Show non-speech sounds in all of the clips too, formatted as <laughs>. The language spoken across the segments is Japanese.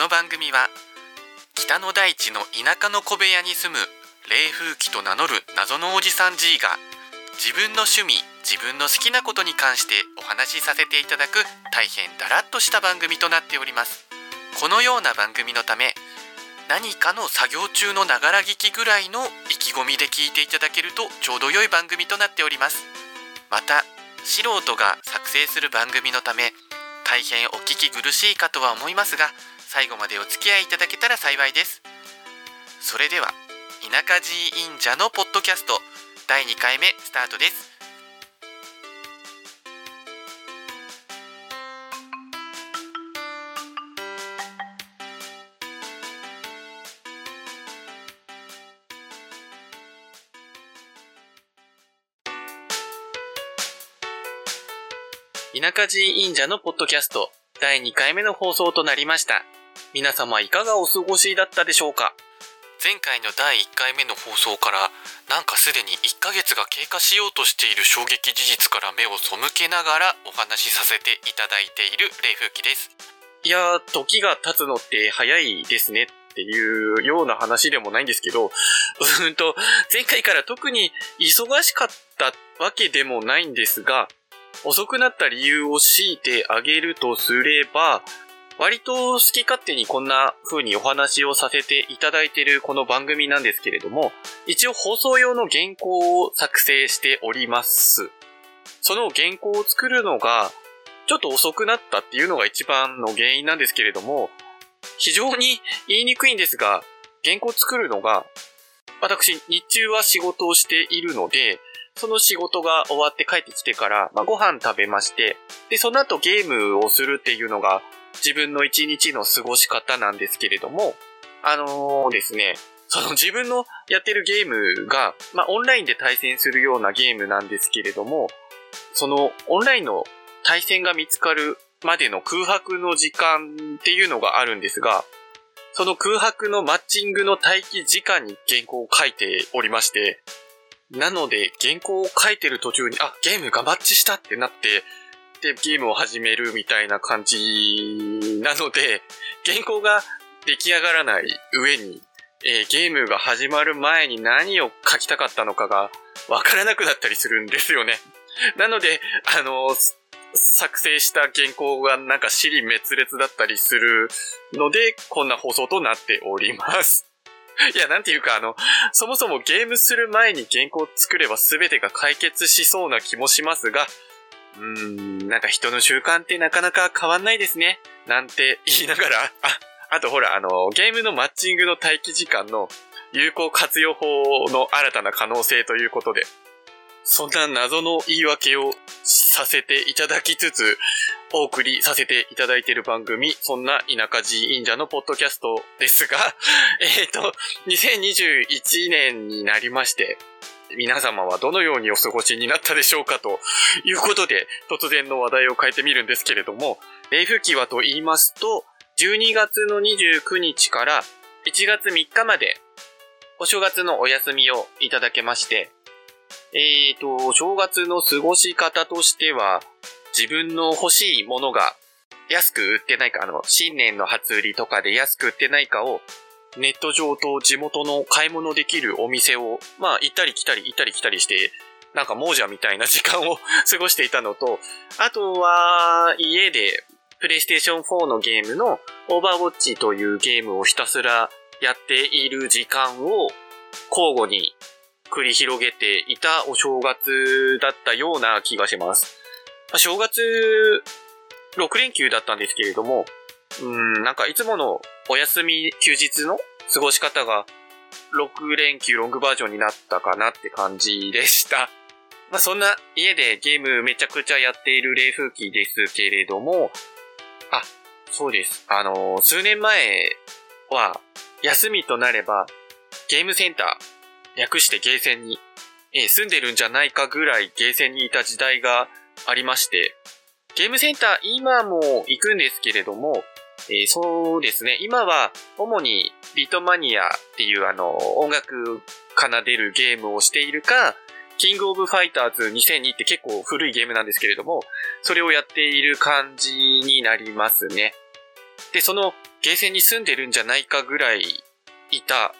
の番組は北の大地の田舎の小部屋に住む霊風紀と名乗る謎のおじさん G が自分の趣味自分の好きなことに関してお話しさせていただく大変だらっとした番組となっております。このような番組のため何かの作業中のながら聞きぐらいの意気込みで聞いていただけるとちょうど良い番組となっております。また素人が作成する番組のため大変お聞き苦しいかとは思いますが最後までお付き合いいただけたら幸いです。それでは田舎寺院者のポッドキャスト第2回目スタートです。田舎寺院者のポッドキャスト第2回目の放送となりました。皆様いかがお過ごしだったでしょうか？前回の第1回目の放送からなんかすでに1ヶ月が経過しようとしている衝撃事実から目を背けながらお話しさせていただいている冷風紀です。いやー時が経つのって早いですねっていうような話でもないんですけど、うんと、前回から特に忙しかったわけでもないんですが、遅くなった理由を強いてあげるとすれば、割と好き勝手にこんな風にお話をさせていただいているこの番組なんですけれども、一応放送用の原稿を作成しております。その原稿を作るのが、ちょっと遅くなったっていうのが一番の原因なんですけれども、非常に言いにくいんですが、原稿作るのが、私、日中は仕事をしているので、その仕事が終わって帰ってきてから、まあ、ご飯食べまして、で、その後ゲームをするっていうのが自分の一日の過ごし方なんですけれども、あのー、ですね、その自分のやってるゲームが、まあ、オンラインで対戦するようなゲームなんですけれども、そのオンラインの対戦が見つかるまでの空白の時間っていうのがあるんですが、その空白のマッチングの待機時間に原稿を書いておりまして、なので原稿を書いてる途中に、あ、ゲームがマッチしたってなって、で、ゲームを始めるみたいな感じなので、原稿が出来上がらない上に、えー、ゲームが始まる前に何を書きたかったのかがわからなくなったりするんですよね。<laughs> なので、あのー、作成した原稿がなんか尻滅裂だったりするので、こんな放送となっております。<laughs> いや、なんていうか、あの、そもそもゲームする前に原稿を作れば全てが解決しそうな気もしますが、うーん、なんか人の習慣ってなかなか変わんないですね。なんて言いながら、<laughs> あ、あとほら、あの、ゲームのマッチングの待機時間の有効活用法の新たな可能性ということで、そんな謎の言い訳をさせていただきつつ、お送りさせていただいている番組、そんな田舎寺院者のポッドキャストですが、<laughs> えっ、ー、と、2021年になりまして、皆様はどのようにお過ごしになったでしょうかということで、突然の話題を変えてみるんですけれども、冷風期はと言いますと、12月の29日から1月3日まで、お正月のお休みをいただけまして、えーと、正月の過ごし方としては、自分の欲しいものが安く売ってないか、あの、新年の初売りとかで安く売ってないかをネット上と地元の買い物できるお店を、まあ、行ったり来たり行ったり来たりして、なんか亡者みたいな時間を <laughs> 過ごしていたのと、あとは、家で、プレイステーション4のゲームのオーバーウォッチというゲームをひたすらやっている時間を交互に繰り広げていたお正月だったような気がします。正月6連休だったんですけれども、うん、なんかいつものお休み休日の過ごし方が6連休ロングバージョンになったかなって感じでした。<laughs> まあそんな家でゲームめちゃくちゃやっている冷風機ですけれども、あ、そうです。あの、数年前は休みとなればゲームセンター、略してゲーセンに、えー、住んでるんじゃないかぐらいゲーセンにいた時代がありまして、ゲームセンター今も行くんですけれども、えー、そうですね。今は主にビートマニアっていうあの音楽奏でるゲームをしているか、キングオブファイターズ2002って結構古いゲームなんですけれども、それをやっている感じになりますね。で、そのゲーセンに住んでるんじゃないかぐらいいた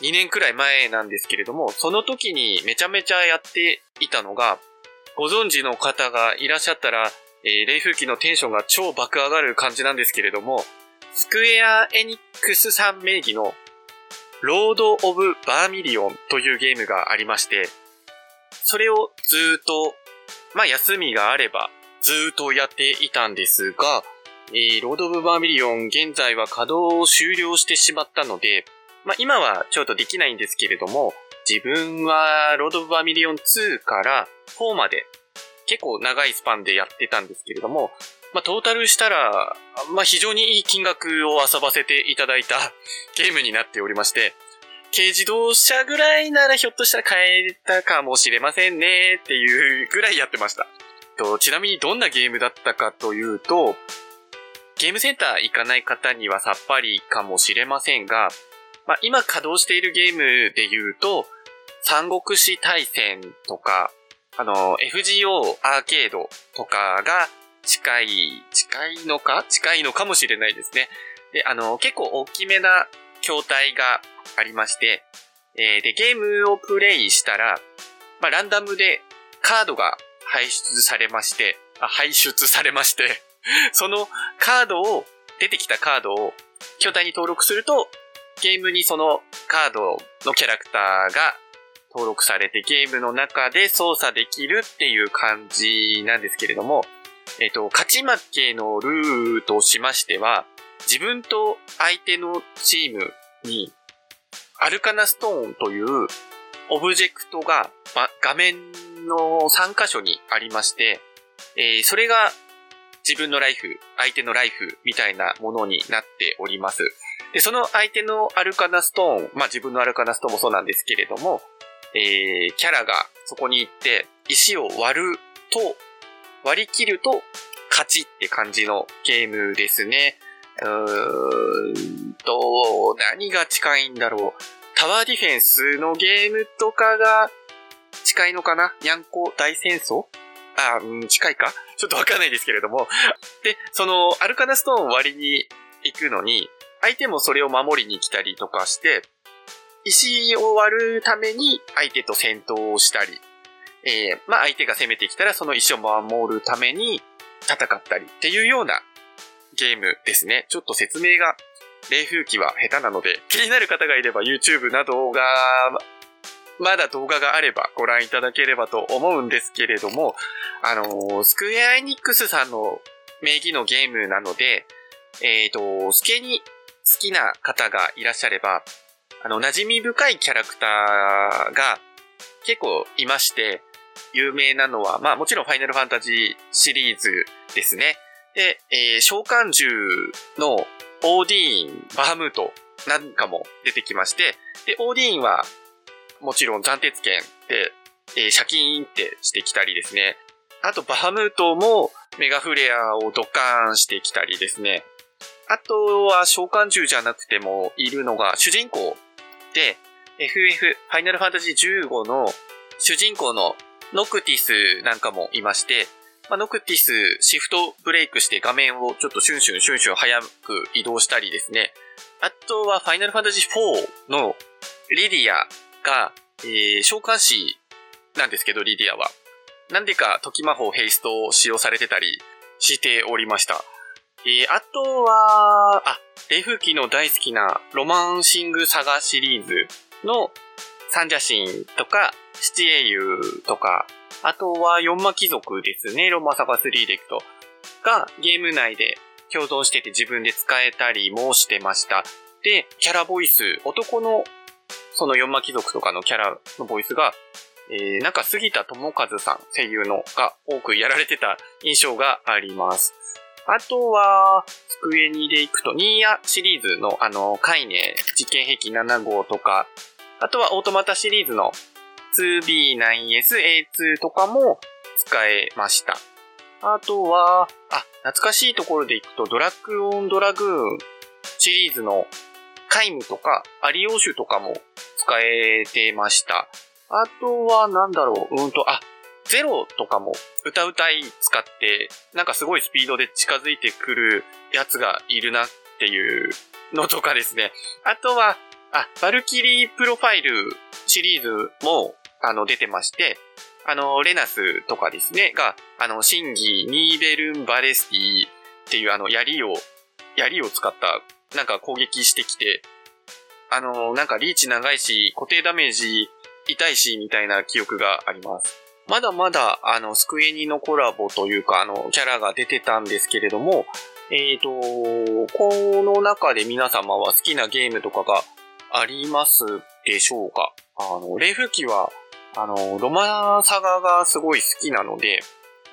2年くらい前なんですけれども、その時にめちゃめちゃやっていたのが、ご存知の方がいらっしゃったら、えー、冷風機のテンションが超爆上がる感じなんですけれども、スクエアエニックスさん名義のロード・オブ・バーミリオンというゲームがありまして、それをずっと、まあ休みがあればずっとやっていたんですが、えー、ロード・オブ・バーミリオン現在は稼働を終了してしまったので、まあ今はちょっとできないんですけれども、自分はロード・オブ・バーミリオン2から4まで結構長いスパンでやってたんですけれども、まあトータルしたら、まあ非常にいい金額を遊ばせていただいた <laughs> ゲームになっておりまして、軽自動車ぐらいならひょっとしたら買えたかもしれませんねっていうぐらいやってました。とちなみにどんなゲームだったかというと、ゲームセンター行かない方にはさっぱりかもしれませんが、まあ、今稼働しているゲームで言うと、三国志大戦とか、あの、FGO アーケードとかが近い、近いのか？近いのかもしれないですね。で、あの、結構大きめな筐体がありまして、えー、で、ゲームをプレイしたら、まあ、ランダムでカードが排出されまして、あ、排出されまして <laughs> そのカードを、出てきたカードを筐体に登録すると、ゲームにそのカードのキャラクターが登録されてゲームの中で操作できるっていう感じなんですけれども、えっ、と、勝ち負けのルールとしましては、自分と相手のチームに、アルカナストーンというオブジェクトが、ま、画面の3箇所にありまして、えー、それが自分のライフ、相手のライフみたいなものになっております。で、その相手のアルカナストーン、まあ、自分のアルカナストーンもそうなんですけれども、えー、キャラがそこに行って石を割ると、割り切ると勝ちって感じのゲームですね。うーんと、何が近いんだろう。タワーディフェンスのゲームとかが近いのかな？にゃんこ大戦争？あ、うん、近いかちょっとわかんないですけれども。で、その、アルカナストーン割りに行くのに、相手もそれを守りに来たりとかして、石を割るために相手と戦闘をしたり、えー、まあ相手が攻めてきたらその石を守るために戦ったりっていうようなゲームですね。ちょっと説明が、冷風機は下手なので、気になる方がいれば YouTube などがまだ動画があればご覧いただければと思うんですけれども、あのー、スクエアエニックスさんの名義のゲームなので、えっ、ー、と、スケに好きな方がいらっしゃれば、あの、馴染み深いキャラクターが結構いまして、有名なのは、まあもちろんファイナルファンタジーシリーズですね。で、えー、召喚獣のオーディーン、バハムートなんかも出てきまして、で、オーディーンはもちろん暫定権で、えー、シャキーンってしてきたりですね。あと、バハムートもメガフレアをドカーンしてきたりですね。あとは召喚獣じゃなくてもいるのが主人公、FF、ファイナルファンタジー15の主人公のノクティスなんかもいまして、まあ、ノクティスシフトブレイクして画面をちょっとシュンシュンシュンシュン早く移動したりですね。あとはファイナルファンタジー4のリディアが、えー、召喚師なんですけど、リディアは。なんでか、時魔法ヘイストを使用されてたりしておりました。えー、あとは、あ、レフキの大好きなロマンシングサガシリーズのサンジャシンとか、七英雄とか、あとは四魔貴族ですね、ロマサガ3でいくと。がゲーム内で共存してて自分で使えたりもしてました。で、キャラボイス、男のその四魔貴族とかのキャラのボイスが、えー、なんか杉田智和さん、声優のが多くやられてた印象があります。あとは、机にで行くと、ニーヤシリーズのあの、カイネ実験兵器7号とか、あとはオートマタシリーズの 2B9SA2 とかも使えました。あとは、あ、懐かしいところで行くと、ドラッグオンドラグーンシリーズのカイムとか、アリオーシュとかも使えてました。あとは、なんだろう、うんと、あ、ゼロとかも歌うたい使って、なんかすごいスピードで近づいてくるやつがいるなっていうのとかですね。あとは、あ、バルキリープロファイルシリーズも、あの、出てまして、あの、レナスとかですね、が、あの、神技、ニーベルンヴァレスティっていうあの、槍を、槍を使った、なんか攻撃してきて、あの、なんかリーチ長いし、固定ダメージ痛いし、みたいな記憶があります。まだまだ、あの、スクエニのコラボというか、あの、キャラが出てたんですけれども、えっ、ー、と、この中で皆様は好きなゲームとかがありますでしょうか？あの、冷風機は、あの、ロマサガがすごい好きなので、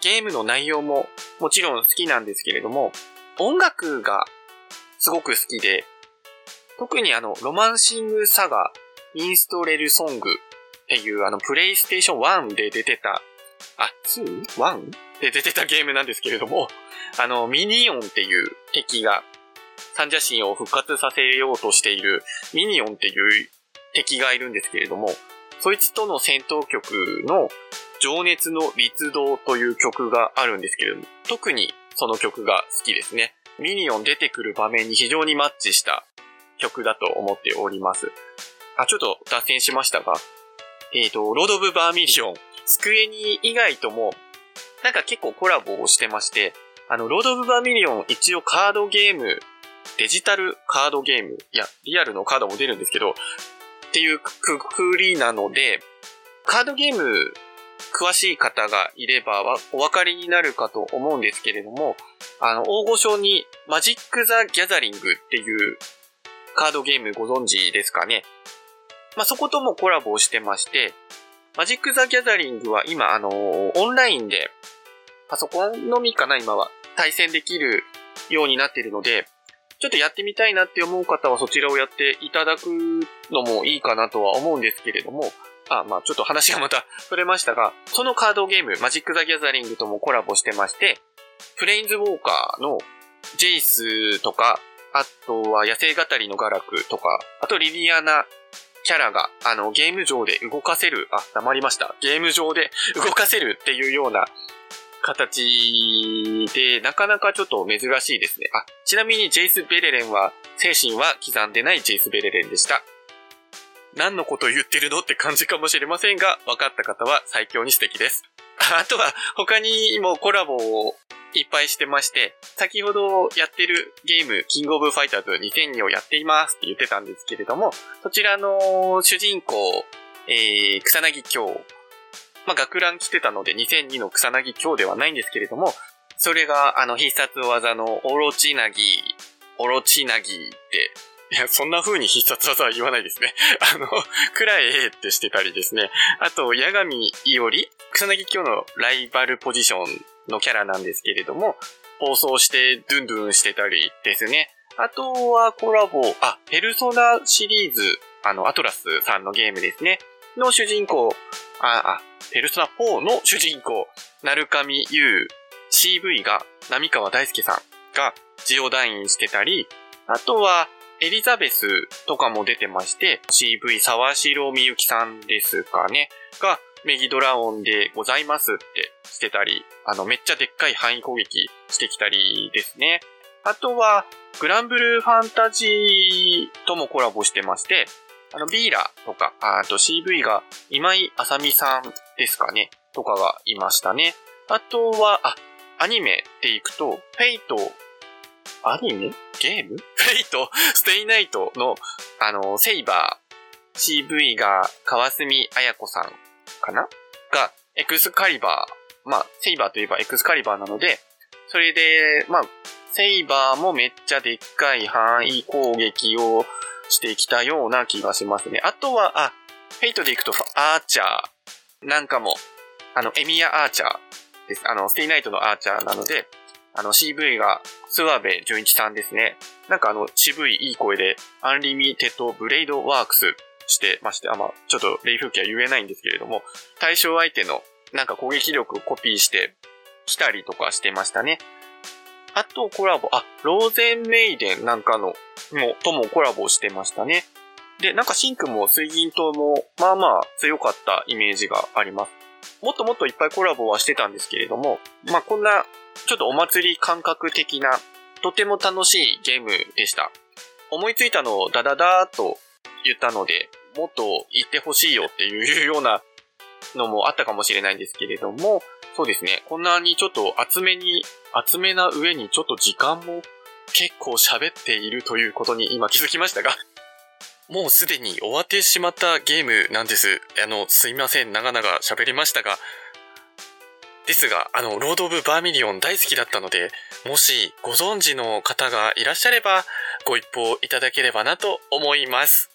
ゲームの内容ももちろん好きなんですけれども、音楽がすごく好きで、特にあの、ロマンシングサガ、インストレルソングっていうあの、プレイステーション1で出てた、あ、2?1? で出てたゲームなんですけれども、<laughs> あの、ミニオンっていう敵が、サンジャシンを復活させようとしているミニオンっていう敵がいるんですけれども、そいつとの戦闘曲の情熱の律動という曲があるんですけれども、特にその曲が好きですね。ミニオン出てくる場面に非常にマッチした曲だと思っております。あ、ちょっと脱線しましたが、えっ、ー、と、ロード・オブ・バーミリオン、スクエニ以外とも、なんか結構コラボをしてまして、あの、ロード・オブ・バーミリオン一応カードゲーム、デジタルカードゲーム、いや、リアルのカードも出るんですけど、っていうくくりなので、カードゲーム詳しい方がいればお分かりになるかと思うんですけれども、あの、大御所にマジック・ザ・ギャザリングっていうカードゲームご存知ですかね？まあ、そこともコラボをしてまして、マジック・ザ・ギャザリングは今、あのオンラインで、パソコンのみかな、今は、対戦できるようになっているので、ちょっとやってみたいなって思う方はそちらをやっていただくのもいいかなとは思うんですけれども、あ、まあちょっと話がまた <laughs> 触れましたが、そのカードゲーム、マジック・ザ・ギャザリングともコラボしてまして、フレインズ・ウォーカーのジェイスとか、あとは野生語りのガラクとか、あとリリアナキャラが、あの、ゲーム上で動かせる、あ、黙りました。ゲーム上で <laughs> 動かせるっていうような形で、なかなかちょっと珍しいですね。あ、ちなみにジェイス・ベレレンは、精神は刻んでないジェイス・ベレレンでした。何のことを言ってるのって感じかもしれませんが、分かった方は最強に素敵です。あとは、他にもコラボをいっぱいしてまして、先ほどやってるゲーム、キングオブファイターズ2002をやっていますって言ってたんですけれども、そちらの主人公、えー、草薙京。まあ、学ラン来てたので2002の草薙京ではないんですけれども、それが、あの、必殺技のオロチナギ、オロチナギって、いや、そんな風に必殺技は言わないですね。<laughs> あの、くらえってしてたりですね。あと、八神いおり、草薙京のライバルポジションのキャラなんですけれども、放送してドゥンドゥンしてたりですね。あとはコラボ、あ、ペルソナシリーズ、あの、アトラスさんのゲームですね。の主人公、あ、あ、ペルソナ4の主人公、なるかみゆう、CV が、波川大輔さんがジオダインしてたり、あとは、エリザベスとかも出てまして、CV 沢城みゆきさんですかね、が、メギドラオンでございますってしてたり、あの、めっちゃでっかい範囲攻撃してきたりですね。あとは、グランブルーファンタジーともコラボしてまして、あの、ヴィーラとか、あと CV が今井麻美さんですかね、とかがいましたね。あとは、あ、アニメでいくと、フェイト、アニメ？ゲーム？フェイト、ステイナイトの、あの、セイバー、CV が川澄綾子さんかな？が、エクスカリバー。まあ、セイバーといえばエクスカリバーなので、それで、まあ、セイバーもめっちゃでっかい範囲攻撃をしてきたような気がしますね。あとは、あ、フェイトでいくと、アーチャーなんかも、あの、エミヤ・アーチャーです。あの、ステイナイトのアーチャーなので、あの、CV が、諏訪部順一さんですね。なんかあの、渋いいい声で、アンリミテッドブレイドワークスしてまして、あ、まあ、ちょっとレイ風景は言えないんですけれども、対象相手のなんか攻撃力をコピーして来たりとかしてましたね。あとコラボ、あ、ローゼンメイデンなんかの、も、ともコラボしてましたね。で、なんかシンクも水銀島も、まあまあ強かったイメージがあります。もっともっといっぱいコラボはしてたんですけれども、まあこんな、ちょっとお祭り感覚的なとても楽しいゲームでした。思いついたのをダダダーと言ったので、もっと言ってほしいよっていうようなのもあったかもしれないんですけれども、そうですね。こんなにちょっと熱めに、熱めな上にちょっと時間も結構喋っているということに今気づきましたが、もうすでに終わってしまったゲームなんです。あの、すいません。長々喋りましたが、ですが、あの、ロード・オブ・バーミリオン大好きだったので、もしご存知の方がいらっしゃれば、ご一報いただければなと思います。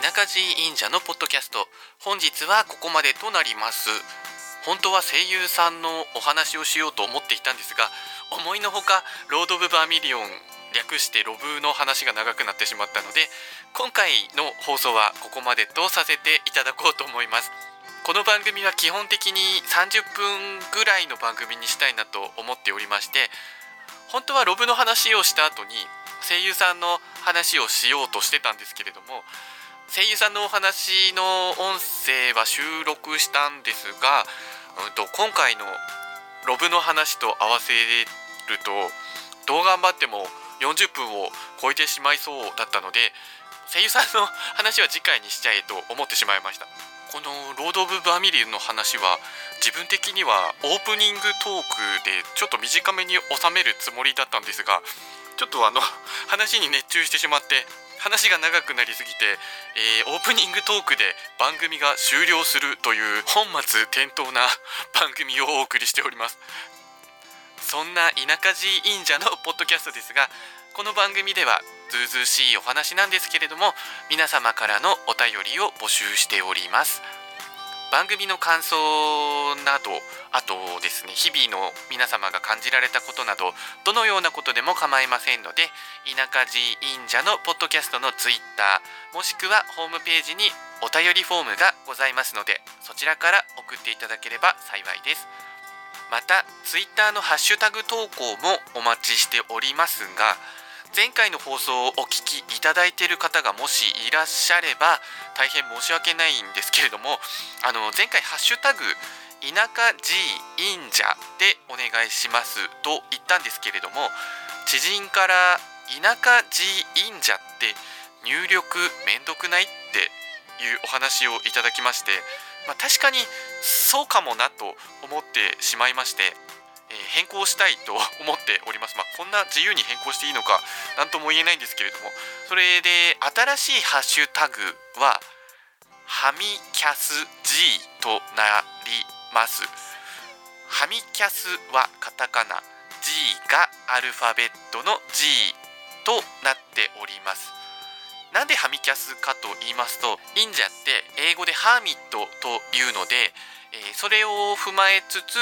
田舎Ｇ隠者のポッドキャスト、本日はここまでとなります。本当は声優さんのお話をしようと思っていたんですが、思いのほかロード・オブ・バーミリオン略してロブの話が長くなってしまったので今回の放送はここまでとさせていただこうと思いますこの番組は基本的に30分ぐらいの番組にしたいなと思っておりまして本当はロブの話をした後に声優さんの話をしようとしてたんですけれども声優さんのお話の音声は収録したんですが、うん、と今回のロブの話と合わせるとどう頑張っても40分を超えてしまいそうだったので声優さんの話は次回にしちゃえと思ってしまいました。この「ロード・オブ・バーミリン」の話は自分的にはオープニングトークでちょっと短めに収めるつもりだったんですがちょっとあの話に熱中してしまって話が長くなりすぎて、えー、オープニングトークで番組が終了するという本末転倒な番組をお送りしております。そんな田舎寺忍者のポッドキャストですがこの番組ではずうずうしいお話なんですけれども皆様からのお便りを募集しております。番組の感想などあとですね日々の皆様が感じられたことなどどのようなことでも構いませんので田舎寺忍者のポッドキャストのツイッターもしくはホームページにお便りフォームがございますのでそちらから送っていただければ幸いです。また Twitter のハッシュタグ投稿もお待ちしておりますが前回の放送をお聞きいただいている方がもしいらっしゃれば大変申し訳ないんですけれどもあの前回ハッシュタグ田舎寺忍者でお願いしますと言ったんですけれども知人から田舎寺忍者って入力めんどくないっていうお話をいただきましてまあ、確かにそうかもなと思ってしまいまして、えー、変更したいと <laughs> 思っております。まあ、こんな自由に変更していいのか何とも言えないんですけれどもそれで新しいハッシュタグはハミキャス G となります。ハミキャスはカタカナ G がアルファベットの G となっております。なんでハミキャスかと言いますと忍者って英語でハーミットというので、えー、それを踏まえつつ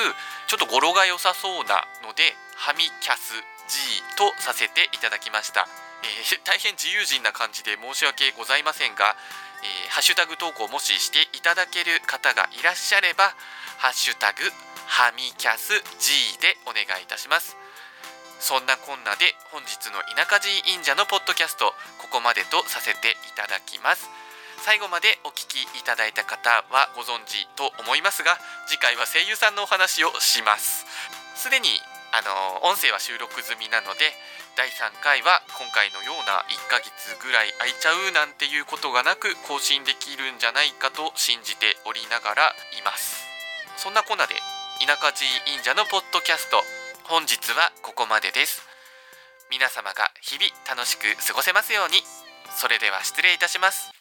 ちょっと語呂が良さそうなのでハミキャス G とさせていただきました、えー、<laughs> 大変自由人な感じで申し訳ございませんが、えー、ハッシュタグ投稿もししていただける方がいらっしゃればハッシュタグハミキャス G でお願いいたします。そんなこんなで本日の田舎寺忍者のポッドキャストここまでとさせていただきます。最後までお聞きいただいた方はご存知と思いますが次回は声優さんのお話をします。すでにあの音声は収録済みなので第3回は今回のような1ヶ月ぐらい空いちゃうなんていうことがなく更新できるんじゃないかと信じておりながらいます。そんなこんなで田舎寺忍者のポッドキャスト本日はここまでです。皆様が日々楽しく過ごせますように。それでは失礼いたします。